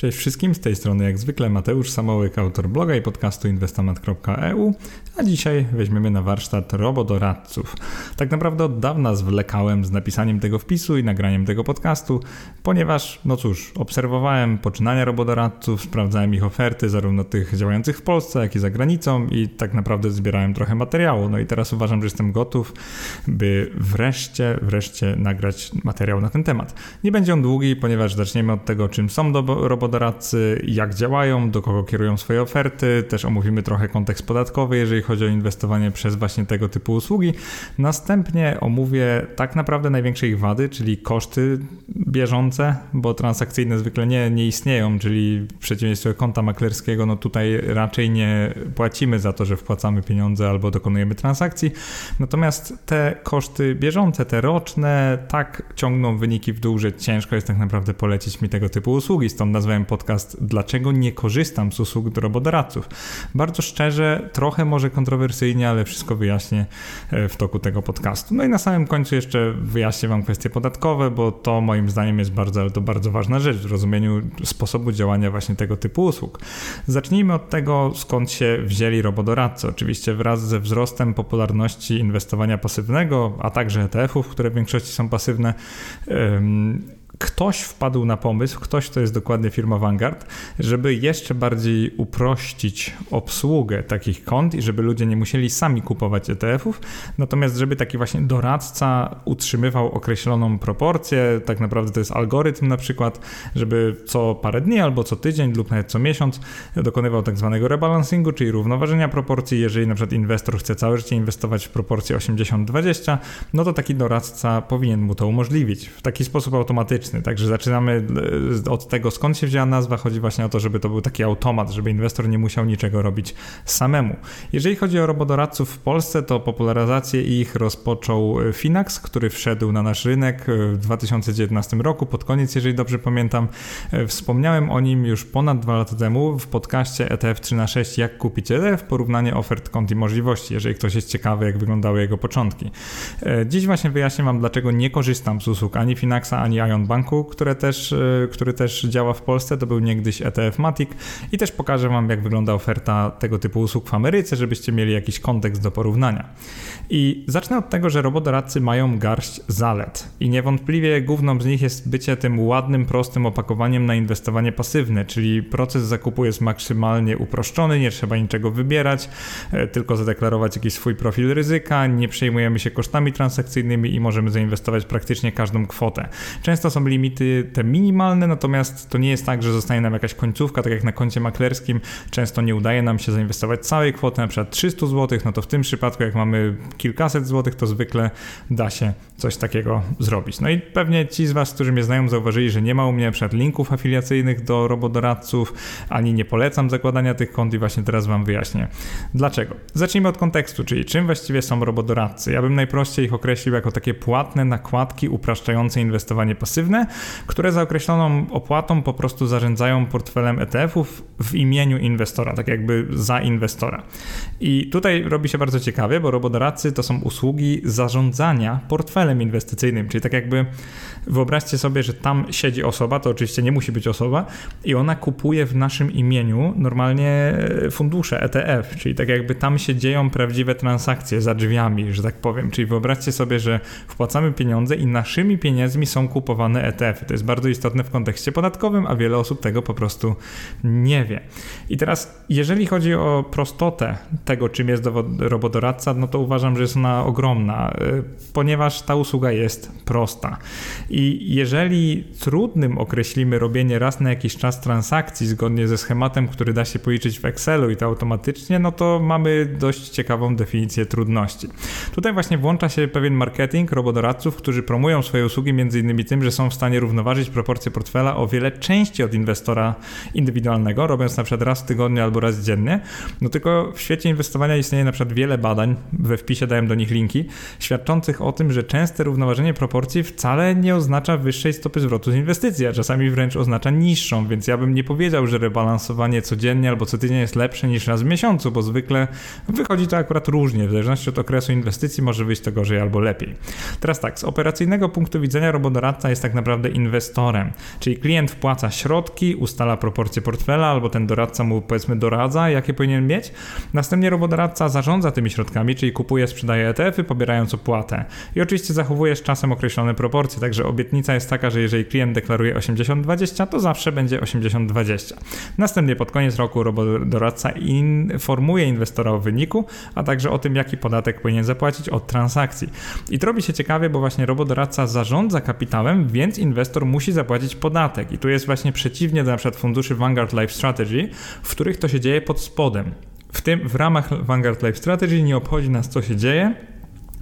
Cześć wszystkim, z tej strony jak zwykle Mateusz Samołyk, autor bloga i podcastu inwestomat.eu, a dzisiaj weźmiemy na warsztat robodoradców. Tak naprawdę od dawna zwlekałem z napisaniem tego wpisu i nagraniem tego podcastu, ponieważ, no cóż, obserwowałem poczynania robodoradców, sprawdzałem ich oferty, zarówno tych działających w Polsce, jak i za granicą i tak naprawdę zbierałem trochę materiału. No i teraz uważam, że jestem gotów, by wreszcie, wreszcie nagrać materiał na ten temat. Nie będzie on długi, ponieważ zaczniemy od tego, czym są robodoradcy, doradcy, jak działają, do kogo kierują swoje oferty. Też omówimy trochę kontekst podatkowy, jeżeli chodzi o inwestowanie przez właśnie tego typu usługi. Następnie omówię tak naprawdę największe ich wady, czyli koszty bieżące, bo transakcyjne zwykle nie, nie istnieją, czyli w przeciwieństwie konta maklerskiego, no tutaj raczej nie płacimy za to, że wpłacamy pieniądze albo dokonujemy transakcji. Natomiast te koszty bieżące, te roczne, tak ciągną wyniki w dół, że ciężko jest tak naprawdę polecić mi tego typu usługi. Stąd nazwałem nagrałem podcast Dlaczego nie korzystam z usług robodoradców. Bardzo szczerze, trochę może kontrowersyjnie, ale wszystko wyjaśnię e, w toku tego podcastu. No i na samym końcu jeszcze wyjaśnię Wam kwestie podatkowe, bo to moim zdaniem jest bardzo, to bardzo ważna rzecz w rozumieniu sposobu działania właśnie tego typu usług. Zacznijmy od tego, skąd się wzięli robodoradcy. Oczywiście wraz ze wzrostem popularności inwestowania pasywnego, a także ETF-ów, które w większości są pasywne, ktoś wpadł na pomysł, ktoś to jest dokładnie firma Vanguard, żeby jeszcze bardziej uprościć obsługę takich kont i żeby ludzie nie musieli sami kupować ETF-ów, natomiast żeby taki właśnie doradca utrzymywał określoną proporcję, tak naprawdę to jest algorytm na przykład, żeby co parę dni albo co tydzień lub nawet co miesiąc dokonywał tak zwanego rebalancingu, czyli równoważenia proporcji. Jeżeli na przykład inwestor chce całe życie inwestować w proporcji 80-20, no to taki doradca powinien mu to umożliwić w taki sposób automatyczny Także zaczynamy e, od tego, skąd się wzięła nazwa. Chodzi właśnie o to, żeby to był taki automat, żeby inwestor nie musiał niczego robić samemu. Jeżeli chodzi o robodoradców w Polsce, to popularyzację ich rozpoczął e, Finax, który wszedł na nasz rynek e, w 2019 roku, pod koniec, jeżeli dobrze pamiętam. Wspomniałem o nim już ponad dwa lata temu w podcaście ETF 3 na 6 jak kupić ETF, porównanie ofert, kont i możliwości, jeżeli ktoś jest ciekawy, jak wyglądały jego początki. Dziś właśnie wyjaśnię Wam, dlaczego nie korzystam z usług ani Finaxa, ani Ion Bank banku, które też, e, który też działa w Polsce. To był niegdyś ETF Matic i też pokażę Wam, jak wygląda oferta tego typu usług w Ameryce, żebyście mieli jakiś kontekst do porównania. I zacznę od tego, że robodoradcy mają garść zalet i niewątpliwie główną z nich jest bycie tym ładnym, prostym opakowaniem na inwestowanie pasywne, czyli proces zakupu jest maksymalnie uproszczony, nie trzeba niczego wybierać, e, tylko zadeklarować jakiś swój profil ryzyka, nie przejmujemy się kosztami transakcyjnymi i możemy zainwestować praktycznie każdą kwotę. Często są limity te minimalne, natomiast to nie jest tak, że zostanie nam jakaś końcówka, tak jak na koncie maklerskim. Często nie udaje nam się zainwestować całej kwoty, na przykład 300 zł, no to w tym przypadku, jak mamy kilkaset złotych, to zwykle da się coś takiego zrobić. No i pewnie ci z Was, którzy mnie znają, zauważyli, że nie ma u mnie na przykład linków afiliacyjnych do robodoradców, ani nie polecam zakładania tych kont i właśnie teraz Wam wyjaśnię. Dlaczego? Zacznijmy od kontekstu, czyli czym właściwie są robodoradcy. Ja bym najprościej ich określił jako takie płatne nakładki upraszczające inwestowanie pasywne, które za określoną opłatą po prostu zarządzają portfelem ETF-ów w imieniu inwestora, tak jakby za inwestora. I tutaj robi się bardzo ciekawie, bo robodoradcy to są usługi zarządzania portfelem inwestycyjnym, czyli tak jakby wyobraźcie sobie, że tam siedzi osoba, to oczywiście nie musi być osoba, i ona kupuje w naszym imieniu normalnie e, fundusze ETF, czyli tak jakby tam się dzieją prawdziwe transakcje za drzwiami, że tak powiem. Czyli wyobraźcie sobie, że wpłacamy pieniądze i naszymi pieniędzmi są kupowane ETF-y. To jest bardzo istotne w kontekście podatkowym, a wiele osób tego po prostu nie wie. I teraz, jeżeli chodzi o prostotę tego, czym jest robodoradca, no to uważam, że jest ona ogromna, y, ponieważ ta usługa jest prosta. I jeżeli trudnym określimy robienie raz na jakiś czas transakcji zgodnie ze schematem, który da się policzyć w Excelu i to automatycznie, no to mamy dość ciekawą definicję trudności. Tutaj właśnie włącza się pewien marketing robodoradców, którzy promują swoje usługi między innymi tym, że są w stanie równoważyć proporcje portfela o wiele częściej od inwestora indywidualnego, robiąc na przykład raz w tygodniu albo raz dziennie. No tylko w świecie inwestowania istnieje na przykład wiele badań, we wpisie dałem do nich linki, świadczących o tym, że częste równoważenie proporcji wcale nie oznacza wyższej stopy zwrotu z inwestycji, a czasami wręcz oznacza niższą, więc ja bym nie powiedział, że rebalansowanie codziennie albo co tydzień jest lepsze niż raz w miesiącu, bo zwykle wychodzi to akurat różnie, w zależności od okresu inwestycji może wyjść to gorzej albo lepiej. Teraz tak, z operacyjnego punktu widzenia robodoradca jest tak naprawdę inwestorem. Czyli klient wpłaca środki, ustala proporcje portfela, albo ten doradca mu powiedzmy doradza, jakie powinien mieć. Następnie robodoradca zarządza tymi środkami, czyli kupuje, sprzedaje ETF-y, pobierając opłatę. I oczywiście zachowuje z czasem określone proporcje, także obietnica jest taka, że jeżeli klient deklaruje 80-20, to zawsze będzie 80-20. Następnie pod koniec roku robodoradca informuje inwestora o wyniku, a także o tym, jaki podatek powinien zapłacić od transakcji. I to robi się ciekawie, bo właśnie robodoradca zarządza kapitałem, więc inwestor musi zapłacić podatek. I tu jest właśnie przeciwnie do np. funduszy Vanguard Life Strategy, w których to się dzieje pod spodem. W tym w ramach Vanguard Life Strategy nie obchodzi nas co się dzieje,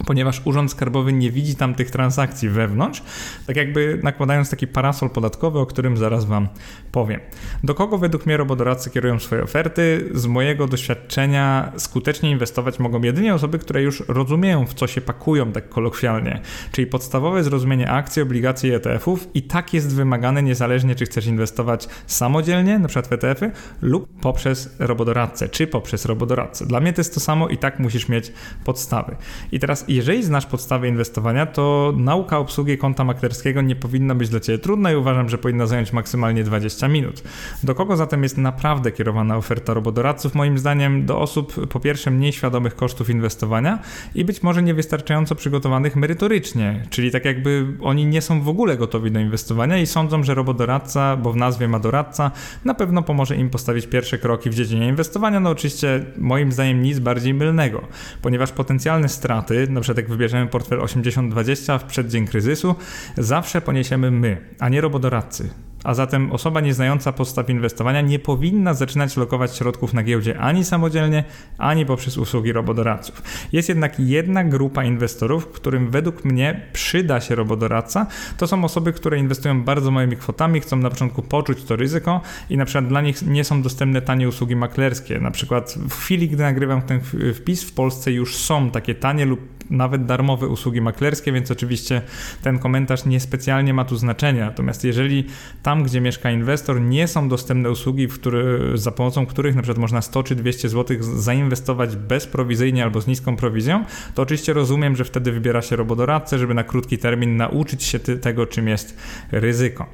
ponieważ Urząd Skarbowy nie widzi tam tych transakcji wewnątrz, tak jakby nakładając taki parasol podatkowy, o którym zaraz Wam powiem. Do kogo według mnie robodoradcy kierują swoje oferty? Z mojego doświadczenia skutecznie inwestować mogą jedynie osoby, które już rozumieją, w co się pakują, tak kolokwialnie, czyli podstawowe zrozumienie akcji, obligacji i ETF-ów i tak jest wymagane niezależnie, czy chcesz inwestować samodzielnie, przykład w ETF-y, lub poprzez robodoradcę, czy poprzez robodoradcę. Dla mnie to jest to samo i tak musisz mieć podstawy. I teraz jeżeli znasz podstawy inwestowania, to nauka obsługi konta maklerskiego nie powinna być dla Ciebie trudna i uważam, że powinna zająć maksymalnie 20 minut. Do kogo zatem jest naprawdę kierowana oferta robodoradców? Moim zdaniem do osób po pierwsze mniej świadomych kosztów inwestowania i być może niewystarczająco przygotowanych merytorycznie, czyli tak jakby oni nie są w ogóle gotowi do inwestowania i sądzą, że robodoradca, bo w nazwie ma doradca, na pewno pomoże im postawić pierwsze kroki w dziedzinie inwestowania. No oczywiście moim zdaniem nic bardziej mylnego, ponieważ potencjalne straty, na przykład jak wybierzemy portfel 80-20 w przeddzień kryzysu, zawsze poniesiemy my, a nie robodoradcy a zatem osoba nieznająca podstaw inwestowania nie powinna zaczynać lokować środków na giełdzie ani samodzielnie, ani poprzez usługi robodoradców. Jest jednak jedna grupa inwestorów, którym według mnie przyda się robodoradca. To są osoby, które inwestują bardzo małymi kwotami, chcą na początku poczuć to ryzyko i na przykład dla nich nie są dostępne tanie usługi maklerskie. Na przykład w chwili, gdy nagrywam ten wpis, w Polsce już są takie tanie lub nawet darmowe usługi maklerskie, więc oczywiście ten komentarz niespecjalnie ma tu znaczenie. Natomiast jeżeli tam, gdzie mieszka inwestor, nie są dostępne usługi, który, za pomocą których na przykład można 100 czy 200 zł zainwestować bezprowizyjnie albo z niską prowizją, to oczywiście rozumiem, że wtedy wybiera się robodoradcę, żeby na krótki termin nauczyć się tego, czym jest ryzyko.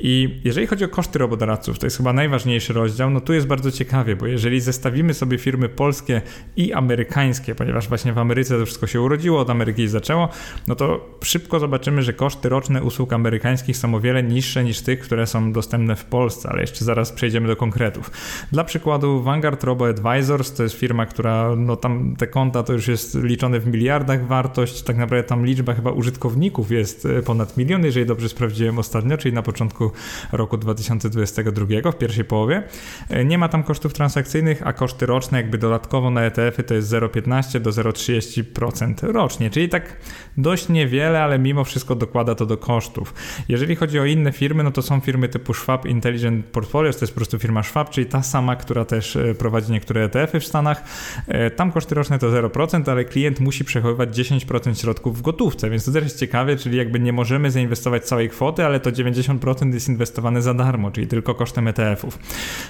I jeżeli chodzi o koszty robodoradców, to jest chyba najważniejszy rozdział, no tu jest bardzo ciekawie, bo jeżeli zestawimy sobie firmy polskie i amerykańskie, ponieważ właśnie w Ameryce to wszystko się urodziło, od Ameryki zaczęło, no to szybko zobaczymy, że koszty roczne usług amerykańskich są o wiele niższe niż tych, które są dostępne w Polsce, ale jeszcze zaraz przejdziemy do konkretów. Dla przykładu Vanguard Robo Advisors to jest firma, która, no tam te konta to już jest liczone w miliardach wartość, tak naprawdę tam liczba chyba użytkowników jest e, ponad milion, jeżeli dobrze sprawdziłem ostatnio, czyli na początku roku 2022 w pierwszej połowie. E, nie ma tam kosztów transakcyjnych, a koszty roczne jakby dodatkowo na ETF-y to jest 0,15 do 0,30% rocznie, czyli tak dość niewiele, ale mimo wszystko dokłada to do kosztów. Jeżeli chodzi o inne firmy, no to są firmy typu Schwab Intelligent Portfolios, to jest po prostu firma Schwab, czyli ta sama, która też e, prowadzi niektóre ETF-y w Stanach. E, tam koszty roczne to 0%, ale klient musi przechowywać 10% środków w gotówce, więc to też jest ciekawe, czyli jakby nie możemy zainwestować całej kwoty, ale to 90% jest inwestowane za darmo, czyli tylko kosztem ETF-ów.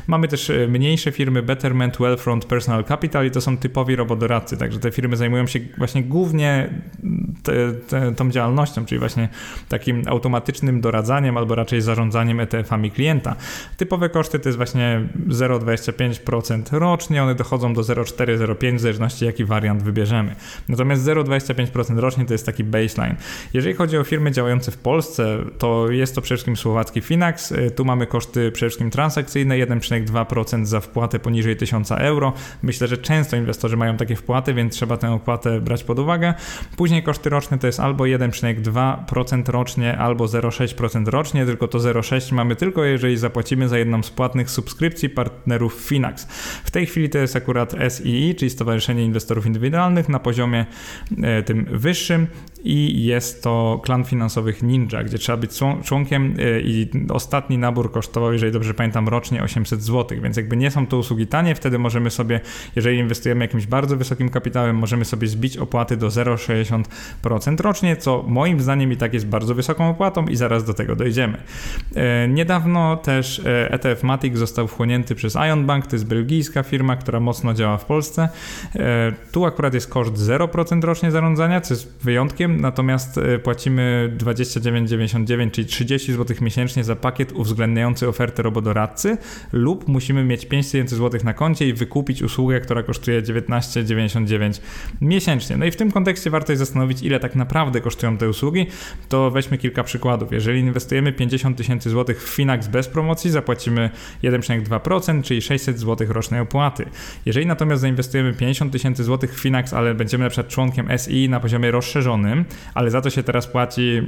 Mamy też e, mniejsze firmy Betterment, Wealthfront, Personal Capital i to są typowi robodoradcy, także te firmy zajmują się właśnie głównie te, te, tą działalnością, czyli właśnie takim automatycznym doradzaniem albo raczej zarządzaniem ETF-ami klienta. Typowe koszty to jest właśnie 0,25% rocznie, one dochodzą do 0,4-0,5 w zależności jaki wariant wybierzemy. Natomiast 0,25% rocznie to jest taki baseline. Jeżeli chodzi o firmy działające w Polsce, to jest to przede wszystkim słowacki Finax. Tu mamy koszty przede wszystkim transakcyjne 1,2% za wpłatę poniżej 1000 euro. Myślę, że często inwestorzy mają takie wpłaty, więc trzeba tę opłatę brać pod uwagę. Później koszty to jest albo 1,2% rocznie, albo 0,6% rocznie, tylko to 0,6 mamy tylko jeżeli zapłacimy za jedną z płatnych subskrypcji partnerów Finax. W tej chwili to jest akurat SII, czyli Stowarzyszenie Inwestorów Indywidualnych na poziomie e, tym wyższym i jest to klan finansowych Ninja, gdzie trzeba być członkiem e, i ostatni nabór kosztował, jeżeli dobrze pamiętam, rocznie 800 zł, więc jakby nie są to usługi tanie, wtedy możemy sobie, jeżeli inwestujemy jakimś bardzo wysokim kapitałem, możemy sobie zbić opłaty do 0,60% rocznie, co moim zdaniem i tak jest bardzo wysoką opłatą i zaraz do tego dojdziemy. E, niedawno też ETF e Matic został wchłonięty przez Ion Bank, to jest belgijska firma, która mocno działa w Polsce. Tu akurat jest koszt 0% rocznie zarządzania, co jest wyjątkiem, natomiast e, płacimy 29,99, czyli 30 zł miesięcznie za pakiet uwzględniający ofertę robodoradcy lub musimy mieć 5000 zł na koncie i wykupić usługę, która kosztuje 19,99 miesięcznie. No i w tym kontekście warto się zastanowić, ile tak naprawdę kosztują te usługi. To weźmy kilka przykładów. Jeżeli inwestujemy 50 tysięcy złotych w Finax bez promocji, zapłacimy 1,2%, czyli 600 zł rocznej opłaty. Jeżeli natomiast zainwestujemy 50 tysięcy złotych w Finax, ale będziemy na przykład członkiem SI na poziomie rozszerzonym, ale za to się teraz płaci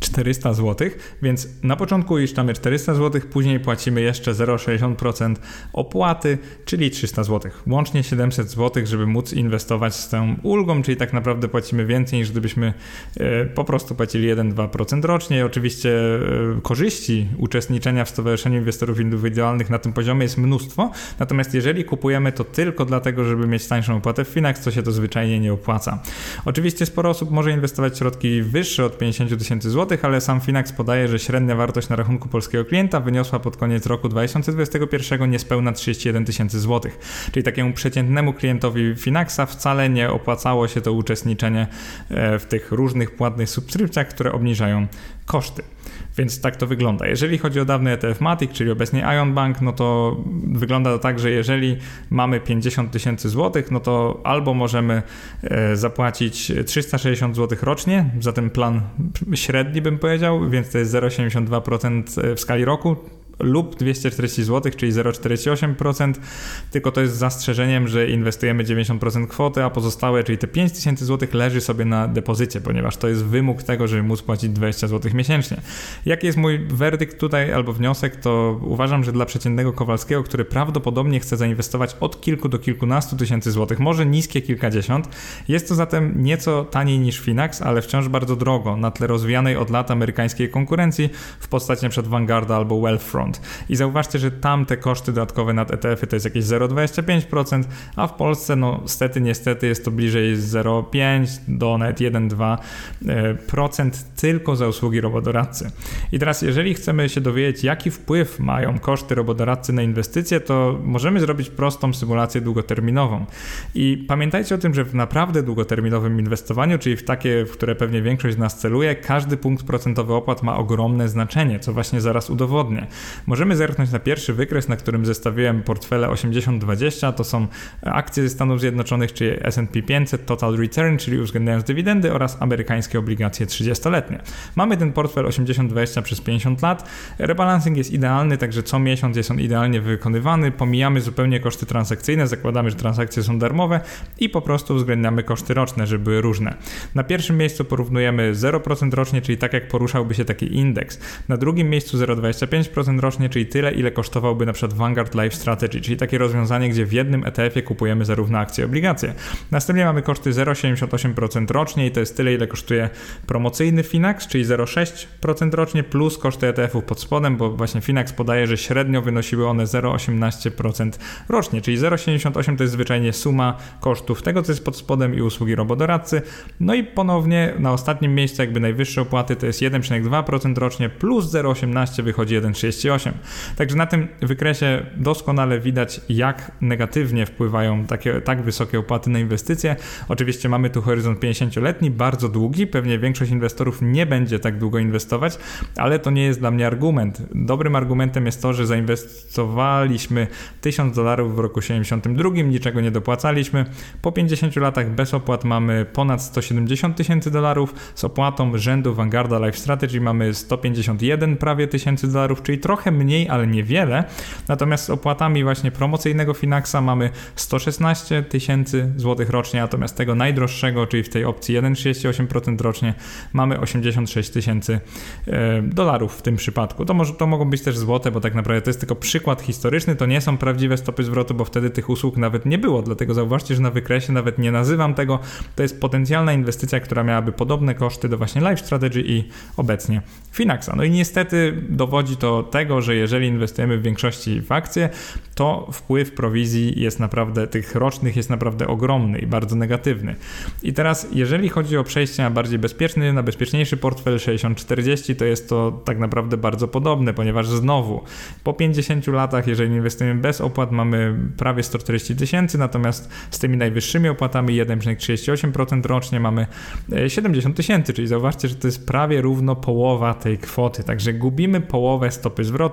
400 zł, więc na początku uiszczamy 400 zł, później płacimy jeszcze 0,60% opłaty, czyli 300 zł. Łącznie 700 zł, żeby móc inwestować z tą ulgą, czyli tak naprawdę płacimy więcej niż gdybyśmy e, po prostu płacili 1-2% rocznie. Oczywiście e, korzyści uczestniczenia w Stowarzyszeniu Inwestorów Indywidualnych na tym poziomie jest mnóstwo, natomiast jeżeli kupujemy to tylko dlatego, żeby mieć tańszą opłatę w Finax, to się to zwyczajnie nie opłaca. Oczywiście sporo osób może inwestować środki wyższe od 50 tysięcy ale sam Finax podaje, że średnia wartość na rachunku polskiego klienta wyniosła pod koniec roku 2021 niespełna 31 tysięcy złotych. Czyli takiemu przeciętnemu klientowi Finaxa wcale nie opłacało się to uczestniczenie e, w tych różnych płatnych subskrypcjach, które obniżają koszty. Więc tak to wygląda. Jeżeli chodzi o dawny ETF Matic, czyli obecnie Ion Bank, no to wygląda to tak, że jeżeli mamy 50 tysięcy złotych, no to albo możemy e, zapłacić 360 zł rocznie za ten plan średni, bym powiedział, więc to jest 0,72% w skali roku, lub 240 zł, czyli 0,48%, tylko to jest zastrzeżeniem, że inwestujemy 90% kwoty, a pozostałe, czyli te 5000 zł leży sobie na depozycie, ponieważ to jest wymóg tego, żeby móc płacić 20 zł miesięcznie. Jaki jest mój werdykt tutaj albo wniosek, to uważam, że dla przeciętnego Kowalskiego, który prawdopodobnie chce zainwestować od kilku do kilkunastu tysięcy złotych, może niskie kilkadziesiąt, jest to zatem nieco taniej niż Finax, ale wciąż bardzo drogo na tle rozwijanej od lat amerykańskiej konkurencji w postaci np. Vanguarda albo Wealthfront. I zauważcie, że tam te koszty dodatkowe nad ETF-y to jest jakieś 0,25%, a w Polsce no stety, niestety jest to bliżej 0,5 do nawet 1,2% tylko za usługi robodoradcy. I teraz jeżeli chcemy się dowiedzieć, jaki wpływ mają koszty robodoradcy na inwestycje, to możemy zrobić prostą symulację długoterminową. I pamiętajcie o tym, że w naprawdę długoterminowym inwestowaniu, czyli w takie, w które pewnie większość z nas celuje, każdy punkt procentowy opłat ma ogromne znaczenie, co właśnie zaraz udowodnię. Możemy zerknąć na pierwszy wykres, na którym zestawiłem portfele 80-20. To są akcje ze Stanów Zjednoczonych, czyli S&P 500 Total Return, czyli uwzględniając dywidendy oraz amerykańskie obligacje 30-letnie. Mamy ten portfel 80-20 przez 50 lat. Rebalancing jest idealny, także co miesiąc jest on idealnie wykonywany. Pomijamy zupełnie koszty transakcyjne, zakładamy, że transakcje są darmowe i po prostu uwzględniamy koszty roczne, żeby były różne. Na pierwszym miejscu porównujemy 0% rocznie, czyli tak jak poruszałby się taki indeks. Na drugim miejscu 0,25% rocznie, czyli tyle, ile kosztowałby na przykład Vanguard Life Strategy, czyli takie rozwiązanie, gdzie w jednym ETF-ie kupujemy zarówno akcje, obligacje. Następnie mamy koszty 0,78% rocznie i to jest tyle, ile kosztuje promocyjny Finax, czyli 0,6% rocznie plus koszty ETF-ów pod spodem, bo właśnie Finax podaje, że średnio wynosiły one 0,18% rocznie, czyli 0,78 to jest zwyczajnie suma kosztów tego, co jest pod spodem i usługi robodoradcy. No i ponownie na ostatnim miejscu jakby najwyższe opłaty to jest 1,2% rocznie plus 0,18 wychodzi 1,38. Także na tym wykresie doskonale widać, jak negatywnie wpływają takie tak wysokie opłaty na inwestycje. Oczywiście mamy tu horyzont 50-letni, bardzo długi, pewnie większość inwestorów nie będzie tak długo inwestować, ale to nie jest dla mnie argument. Dobrym argumentem jest to, że zainwestowaliśmy 1000 dolarów w roku 72, niczego nie dopłacaliśmy. Po 50 latach bez opłat mamy ponad 170 tysięcy dolarów, z opłatą rzędu Vanguarda Life Strategy mamy 151 prawie tysięcy dolarów, czyli trochę mniej, ale niewiele. Natomiast z opłatami właśnie promocyjnego Finaxa mamy 116 tysięcy złotych rocznie, natomiast tego najdroższego, czyli w tej opcji 1,38% rocznie, mamy 86 tysięcy e, dolarów w tym przypadku. To, może, to mogą być też złote, bo tak naprawdę to jest tylko przykład historyczny, to nie są prawdziwe stopy zwrotu, bo wtedy tych usług nawet nie było, dlatego zauważcie, że na wykresie nawet nie nazywam tego, to jest potencjalna inwestycja, która miałaby podobne koszty do właśnie Life Strategy i obecnie Finaxa. No i niestety dowodzi to tego, tego, że jeżeli inwestujemy w większości w akcje, to wpływ prowizji jest naprawdę, tych rocznych jest naprawdę ogromny i bardzo negatywny. I teraz, jeżeli chodzi o przejście na bardziej bezpieczny, na bezpieczniejszy portfel 60-40, to jest to tak naprawdę bardzo podobne, ponieważ znowu po 50 latach, jeżeli inwestujemy bez opłat, mamy prawie 140 tysięcy, natomiast z tymi najwyższymi opłatami 1,38% rocznie mamy 70 e, tysięcy, czyli zauważcie, że to jest prawie równo połowa tej kwoty, także gubimy połowę stopy zwrotu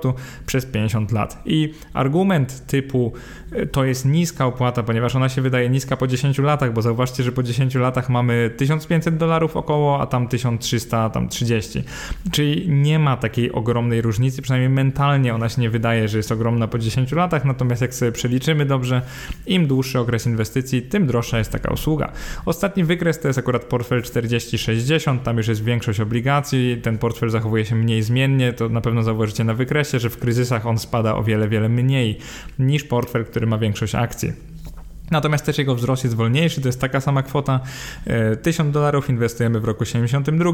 przez 50 lat. I argument typu e, to jest niska opłata, ponieważ ona się wydaje niska po 10 latach, bo zauważcie, że po 10 latach mamy 1500 dolarów około, a tam 1300, tam 30. Czyli nie ma takiej ogromnej różnicy, przynajmniej mentalnie ona się nie wydaje, że jest ogromna po 10 latach, natomiast jak sobie przeliczymy dobrze, im dłuższy okres inwestycji, tym droższa jest taka usługa. Ostatni wykres to jest akurat portfel 40-60, tam już jest większość obligacji, ten portfel zachowuje się mniej zmiennie, to na pewno zauważycie na wykresie, że w kryzysach on spada o wiele, wiele mniej niż portfel, który ma większość akcji. Natomiast też jego wzrost jest wolniejszy, to jest taka sama kwota. 1000 e, dolarów inwestujemy w roku 72,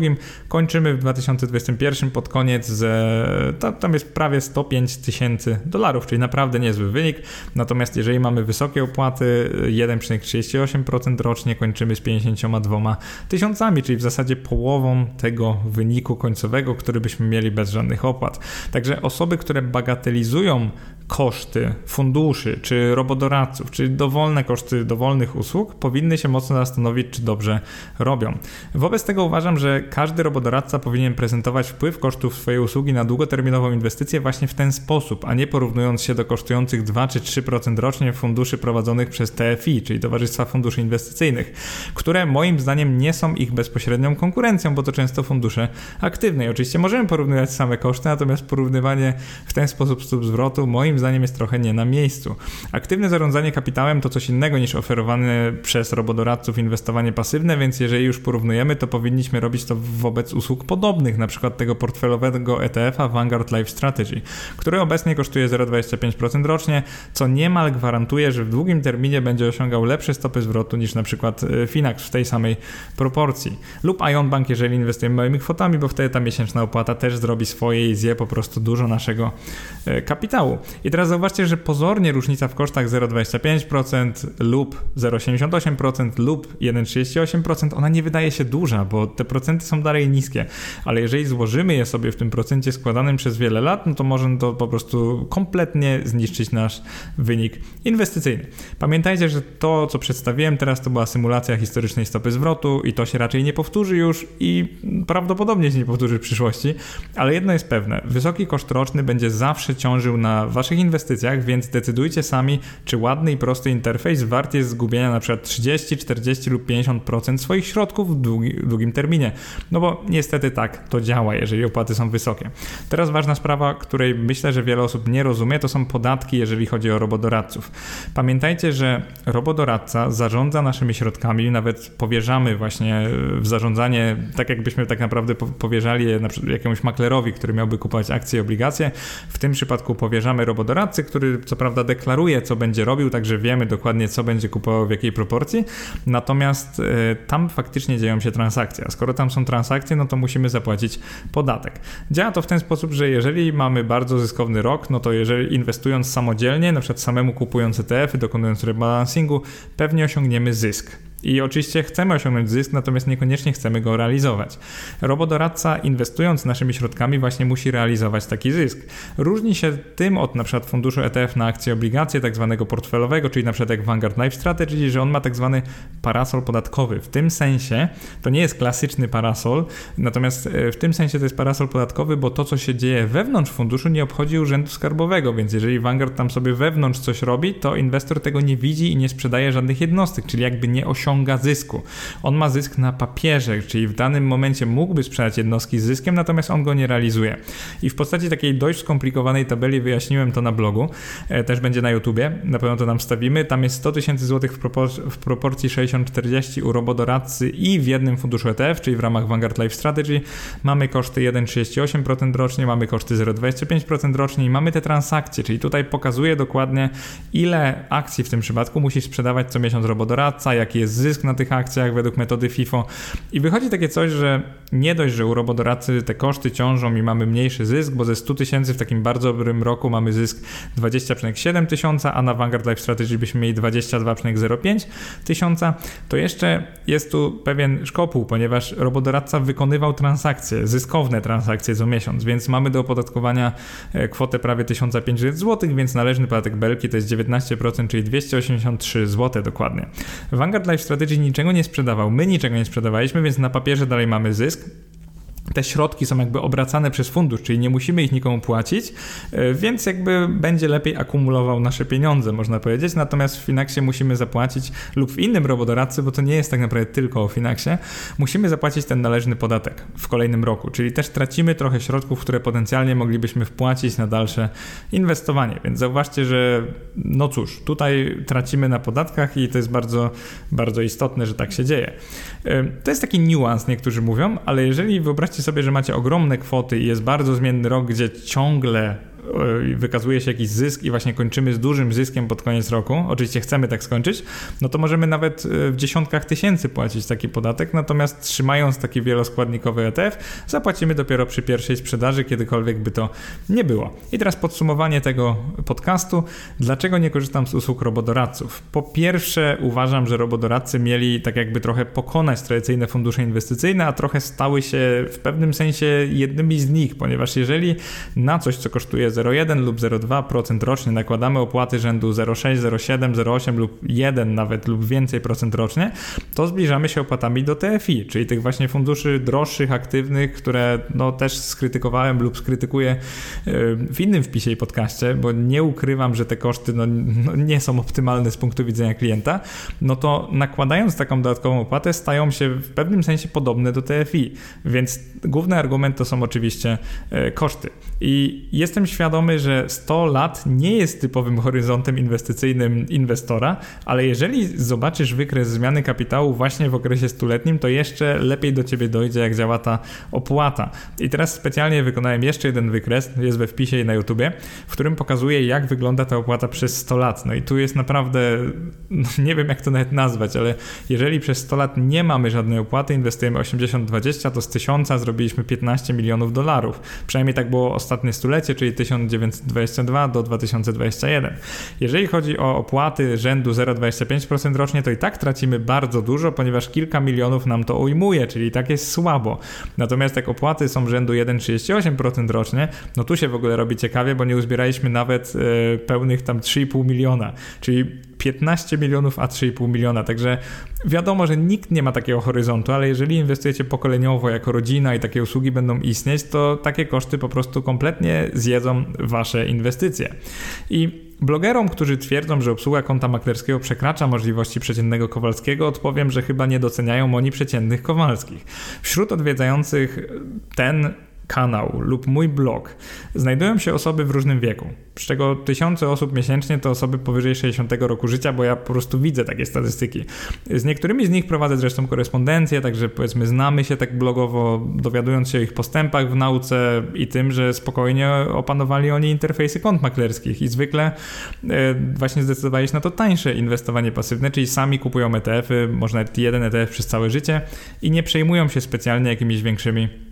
kończymy w 2021 pod koniec, z, tam jest prawie 105 tysięcy dolarów, czyli naprawdę niezły wynik. Natomiast jeżeli mamy wysokie opłaty, 1,38% rocznie, kończymy z 52 tysiącami, czyli w zasadzie połową tego wyniku końcowego, który byśmy mieli bez żadnych opłat. Także osoby, które bagatelizują koszty funduszy, czy robodoradców, czy dowolne koszty dowolnych usług, powinny się mocno zastanowić, czy dobrze robią. Wobec tego uważam, że każdy robodoradca powinien prezentować wpływ kosztów swojej usługi na długoterminową inwestycję właśnie w ten sposób, a nie porównując się do kosztujących 2 czy 3% rocznie funduszy prowadzonych przez TFI, czyli Towarzystwa Funduszy Inwestycyjnych, które moim zdaniem nie są ich bezpośrednią konkurencją, bo to często fundusze aktywne. I oczywiście możemy porównywać same koszty, natomiast porównywanie w ten sposób stóp zwrotu moim moim zdaniem jest trochę nie na miejscu. Aktywne zarządzanie kapitałem to coś innego niż oferowane przez robodoradców inwestowanie pasywne, więc jeżeli już porównujemy, to powinniśmy robić to wobec usług podobnych, na przykład tego portfelowego ETF-a Vanguard Life Strategy, który obecnie kosztuje 0,25% rocznie, co niemal gwarantuje, że w długim terminie będzie osiągał lepsze stopy zwrotu niż na przykład e, Finax w tej samej proporcji. Lub Ion Bank, jeżeli inwestujemy małymi kwotami, bo wtedy ta miesięczna opłata też zrobi swoje i zje po prostu dużo naszego e, kapitału. I teraz zauważcie, że pozornie różnica w kosztach 0,25% lub 0,78% lub 1,38% ona nie wydaje się duża, bo te procenty są dalej niskie, ale jeżeli złożymy je sobie w tym procencie składanym przez wiele lat, no to może to po prostu kompletnie zniszczyć nasz wynik inwestycyjny. Pamiętajcie, że to, co przedstawiłem teraz, to była symulacja historycznej stopy zwrotu i to się raczej nie powtórzy już i prawdopodobnie się nie powtórzy w przyszłości, ale jedno jest pewne, wysoki koszt roczny będzie zawsze ciążył na waszych waszych inwestycjach, więc decydujcie sami, czy ładny i prosty interfejs wart jest zgubienia na przykład 30, 40 lub 50% swoich środków w, długi, długim terminie. No bo niestety tak to działa, jeżeli opłaty są wysokie. Teraz ważna sprawa, której myślę, że wiele osób nie rozumie, to są podatki, jeżeli chodzi o robodoradców. Pamiętajcie, że robodoradca zarządza naszymi środkami, nawet powierzamy właśnie w zarządzanie, tak jakbyśmy tak naprawdę powierzali je jakiemuś maklerowi, który miałby kupować akcje i obligacje. W tym przypadku powierzamy robodoradcy doradcy, który co prawda deklaruje, co będzie robił, także wiemy dokładnie, co będzie kupował w jakiej proporcji, natomiast e, tam faktycznie dzieją się transakcje, a skoro tam są transakcje, no to musimy zapłacić podatek. Działa to w ten sposób, że jeżeli mamy bardzo zyskowny rok, no to jeżeli inwestując samodzielnie, na przykład samemu kupując ETF-y, dokonując rebalansingu, pewnie osiągniemy zysk. I oczywiście chcemy osiągnąć zysk, natomiast niekoniecznie chcemy go realizować. Robodoradca inwestując naszymi środkami właśnie musi realizować taki zysk. Różni się tym od np. funduszu ETF na akcje obligacje tak zwanego portfelowego, czyli np. jak Vanguard Life Strategy, że on ma tak zwany parasol podatkowy. W tym sensie to nie jest klasyczny parasol, natomiast e, w tym sensie to jest parasol podatkowy, bo to co się dzieje wewnątrz funduszu nie obchodzi urzędu skarbowego, więc jeżeli Vanguard tam sobie wewnątrz coś robi, to inwestor tego nie widzi i nie sprzedaje żadnych jednostek, czyli jakby nie osiąga osiąga zysku. On ma zysk na papierze, czyli w danym momencie mógłby sprzedać jednostki z zyskiem, natomiast on go nie realizuje. I w postaci takiej dość skomplikowanej tabeli wyjaśniłem to na blogu, e, też będzie na YouTubie, na pewno to nam wstawimy. Tam jest 100 tysięcy złotych w, propor- w proporcji 60-40 u robodoradcy i w jednym funduszu ETF, czyli w ramach Vanguard Life Strategy. Mamy koszty 1,38% rocznie, mamy koszty 0,25% rocznie i mamy te transakcje, czyli tutaj pokazuje dokładnie ile akcji w tym przypadku musi sprzedawać co miesiąc robodoradca, jaki jest zysk na tych akcjach według metody FIFO. I wychodzi takie coś, że nie dość, że u robodoradcy te koszty ciążą i mamy mniejszy zysk, bo ze 100 tysięcy w takim bardzo dobrym roku mamy zysk 20,7 tysiąca, a na Vanguard Life Strategy byśmy mieli 22,05 tysiąca, to jeszcze jest tu pewien szkopuł, ponieważ robodoradca wykonywał transakcje, zyskowne transakcje co miesiąc, więc mamy do opodatkowania e, kwotę prawie 1500 zł, więc należny podatek belki to jest 19%, czyli 283 zł dokładnie. Vanguard Life Strategy niczego nie sprzedawał, my niczego nie sprzedawaliśmy, więc na papierze dalej mamy zysk te środki są jakby obracane przez fundusz, czyli nie musimy ich nikomu płacić, e, więc jakby będzie lepiej akumulował nasze pieniądze, można powiedzieć. Natomiast w Finaxie musimy zapłacić, lub w innym robodoradcy, bo to nie jest tak naprawdę tylko o Finaxie, musimy zapłacić ten należny podatek w kolejnym roku, czyli też tracimy trochę środków, które potencjalnie moglibyśmy wpłacić na dalsze inwestowanie. Więc zauważcie, że no cóż, tutaj tracimy na podatkach i to jest bardzo, bardzo istotne, że tak się dzieje. E, to jest taki niuans, niektórzy mówią, ale jeżeli wyobraźcie sobie, że macie ogromne kwoty i jest bardzo zmienny rok, gdzie ciągle wykazuje się jakiś zysk i właśnie kończymy z dużym zyskiem pod koniec roku, oczywiście chcemy tak skończyć, no to możemy nawet e, w dziesiątkach tysięcy płacić taki podatek, natomiast trzymając taki wieloskładnikowy ETF, zapłacimy dopiero przy pierwszej sprzedaży, kiedykolwiek by to nie było. I teraz podsumowanie tego podcastu. Dlaczego nie korzystam z usług robodoradców? Po pierwsze, uważam, że robodoradcy mieli tak jakby trochę pokonać tradycyjne fundusze inwestycyjne, a trochę stały się w pewnym sensie jednymi z nich, ponieważ jeżeli na coś, co kosztuje 0,1 lub 0,2% rocznie. Nakładamy opłaty rzędu 0,6, 0,7, 0,8 lub 1 nawet lub więcej procent rocznie, to zbliżamy się opłatami do TFI, czyli tych właśnie funduszy droższych, aktywnych, które no też skrytykowałem lub skrytykuję e, w innym wpisie i podcaście, bo nie ukrywam, że te koszty no, no nie są optymalne z punktu widzenia klienta, no to nakładając taką dodatkową opłatę stają się w pewnym sensie podobne do TFI, więc główny argument to są oczywiście e, koszty. I jestem świadomy, świadomy, że 100 lat nie jest typowym horyzontem inwestycyjnym inwestora, ale jeżeli zobaczysz wykres zmiany kapitału właśnie w okresie stuletnim, to jeszcze lepiej do ciebie dojdzie, jak działa ta opłata. I teraz specjalnie wykonałem jeszcze jeden wykres, jest we wpisie i na YouTubie, w którym pokazuje, jak wygląda ta opłata przez 100 lat. No i tu jest naprawdę, no nie wiem jak to nawet nazwać, ale jeżeli przez 100 lat nie mamy żadnej opłaty, inwestujemy 80-20, to z 1000 zrobiliśmy 15 milionów dolarów. Przynajmniej tak było ostatnie stulecie, czyli 1000 1922 do 2021. Jeżeli chodzi o opłaty rzędu 0,25% rocznie, to i tak tracimy bardzo dużo, ponieważ kilka milionów nam to ujmuje, czyli tak jest słabo. Natomiast jak opłaty są rzędu 1,38% rocznie, no tu się w ogóle robi ciekawie, bo nie uzbieraliśmy nawet e, pełnych tam 3,5 miliona, czyli 15 milionów, a 3,5 miliona. Także wiadomo, że nikt nie ma takiego horyzontu, ale jeżeli inwestujecie pokoleniowo jako rodzina i takie usługi będą istnieć, to takie koszty po prostu kompletnie zjedzą wasze inwestycje. I Blogerom, którzy twierdzą, że obsługa konta maklerskiego przekracza możliwości przeciętnego Kowalskiego, odpowiem, że chyba nie doceniają oni przeciętnych Kowalskich. Wśród odwiedzających ten kanał lub mój blog znajdują się osoby w różnym wieku, z czego tysiące osób miesięcznie to osoby powyżej 60 roku życia, bo ja po prostu widzę takie statystyki. Z niektórymi z nich prowadzę zresztą korespondencję, także powiedzmy znamy się tak blogowo, dowiadując się o ich postępach w nauce i tym, że spokojnie opanowali oni interfejsy kont maklerskich i zwykle e, właśnie zdecydowali się na to tańsze inwestowanie pasywne, czyli sami kupują ETF-y, może nawet jeden ETF przez całe życie i nie przejmują się specjalnie jakimiś większymi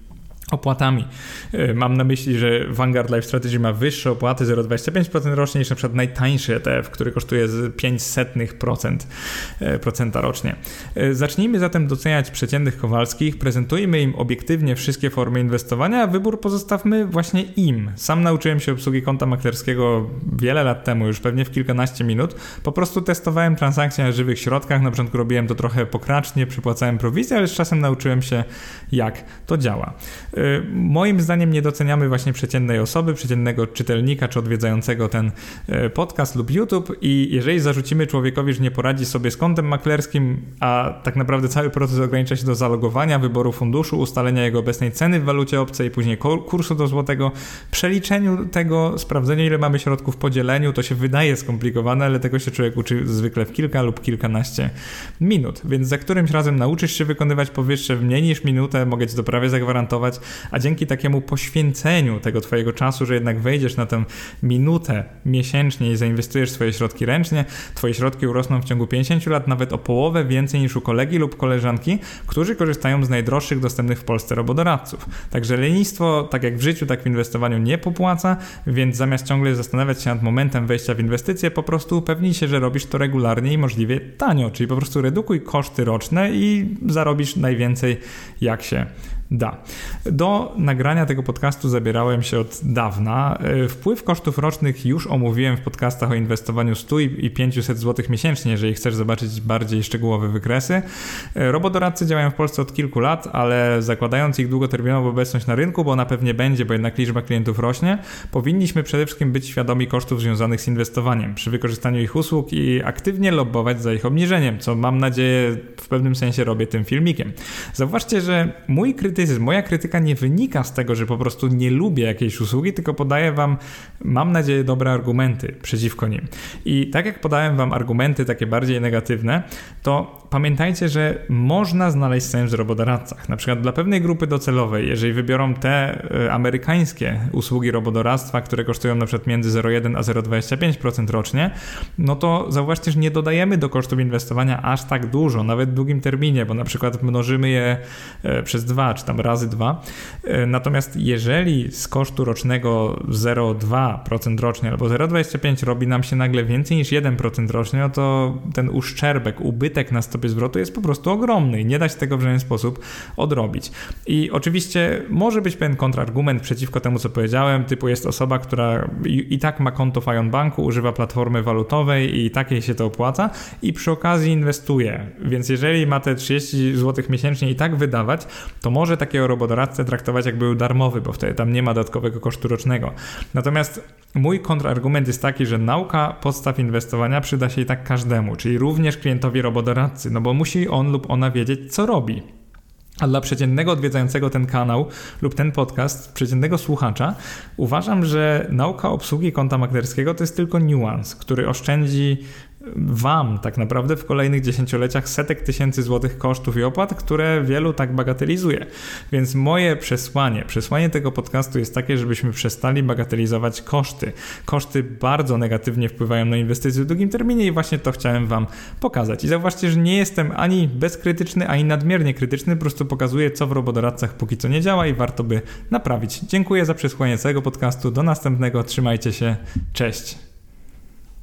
opłatami. E, mam na myśli, że Vanguard Life Strategy ma wyższe opłaty 0,25% rocznie niż na przykład najtańszy ETF, który kosztuje 0,05% e, rocznie. E, zacznijmy zatem doceniać przeciętnych Kowalskich, prezentujmy im obiektywnie wszystkie formy inwestowania, a wybór pozostawmy właśnie im. Sam nauczyłem się obsługi konta maklerskiego wiele lat temu, już pewnie w kilkanaście minut. Po prostu testowałem transakcje na żywych środkach, na początku robiłem to trochę pokracznie, przypłacałem prowizję, ale z czasem nauczyłem się jak to działa. Y, moim zdaniem nie doceniamy właśnie przeciętnej osoby, przeciętnego czytelnika czy odwiedzającego ten y, podcast lub YouTube i jeżeli zarzucimy człowiekowi, że nie poradzi sobie z kontem maklerskim, a tak naprawdę cały proces ogranicza się do zalogowania, wyboru funduszu, ustalenia jego obecnej ceny w walucie obcej, później kursu do złotego, przeliczeniu tego, sprawdzeniu ile mamy środków, podzieleniu, to się wydaje skomplikowane, ale tego się człowiek uczy zwykle w kilka lub kilkanaście minut, więc za którymś razem nauczysz się wykonywać powyższe w mniej niż minutę, mogę ci to prawie zagwarantować, a dzięki takiemu poświęceniu tego twojego czasu, że jednak wejdziesz na tę minutę miesięcznie i zainwestujesz swoje środki ręcznie, twoje środki urosną w ciągu 50 lat nawet o połowę więcej niż u kolegi lub koleżanki, którzy korzystają z najdroższych dostępnych w Polsce robodoradców. Także lenistwo, tak jak w życiu, tak w inwestowaniu nie popłaca, więc zamiast ciągle zastanawiać się nad momentem wejścia w inwestycje, po prostu upewnij się, że robisz to regularnie i możliwie tanio, czyli po prostu redukuj koszty roczne i zarobisz najwięcej jak się da. Do nagrania tego podcastu zabierałem się od dawna. E, wpływ kosztów rocznych już omówiłem w podcastach o inwestowaniu 100 i 500 zł miesięcznie, jeżeli chcesz zobaczyć bardziej szczegółowe wykresy. E, robodoradcy działają w Polsce od kilku lat, ale zakładając ich długoterminową obecność na rynku, bo ona pewnie będzie, bo jednak liczba klientów rośnie, powinniśmy przede wszystkim być świadomi kosztów związanych z inwestowaniem przy wykorzystaniu ich usług i aktywnie lobbować za ich obniżeniem, co mam nadzieję w pewnym sensie robię tym filmikiem. Zauważcie, że mój krytyk krytycyzm. Moja krytyka nie wynika z tego, że po prostu nie lubię jakiejś usługi, tylko podaję wam, mam nadzieję, dobre argumenty przeciwko nim. I tak jak podałem wam argumenty takie bardziej negatywne, to pamiętajcie, że można znaleźć sens w robodoradcach. Na przykład dla pewnej grupy docelowej, jeżeli wybiorą te e, amerykańskie usługi robodoradztwa, które kosztują na przykład między 0,1 a 0,25% rocznie, no to zauważcie, że nie dodajemy do kosztów inwestowania aż tak dużo, nawet w długim terminie, bo na przykład mnożymy je e, przez 2 czy tam razy 2. E, natomiast jeżeli z kosztu rocznego 0,2% rocznie albo 0,25 robi nam się nagle więcej niż 1% rocznie, no to ten uszczerbek, ubytek na stopie zwrotu jest po prostu ogromny i nie da się tego w żaden sposób odrobić. I oczywiście może być pewien kontrargument przeciwko temu, co powiedziałem, typu jest osoba, która i, i tak ma konto w Ion Banku, używa platformy walutowej i takiej się to opłaca i przy okazji inwestuje. Więc jeżeli ma te 30 zł miesięcznie i tak wydawać, to może może takiego robodoradcę traktować jak był darmowy, bo wtedy tam nie ma dodatkowego kosztu rocznego. Natomiast mój kontrargument jest taki, że nauka podstaw inwestowania przyda się i tak każdemu, czyli również klientowi robodoradcy, no bo musi on lub ona wiedzieć, co robi. A dla przeciętnego odwiedzającego ten kanał lub ten podcast, przeciętnego słuchacza, uważam, że nauka obsługi konta maklerskiego to jest tylko niuans, który oszczędzi Wam tak naprawdę w kolejnych dziesięcioleciach setek tysięcy złotych kosztów i opłat, które wielu tak bagatelizuje. Więc moje przesłanie, przesłanie tego podcastu jest takie, żebyśmy przestali bagatelizować koszty. Koszty bardzo negatywnie wpływają na inwestycje w długim terminie i właśnie to chciałem Wam pokazać. I zauważcie, że nie jestem ani bezkrytyczny, ani nadmiernie krytyczny, po prostu pokazuję, co w robodoradcach póki co nie działa i warto by naprawić. Dziękuję za przesłanie całego podcastu. Do następnego. Trzymajcie się. Cześć.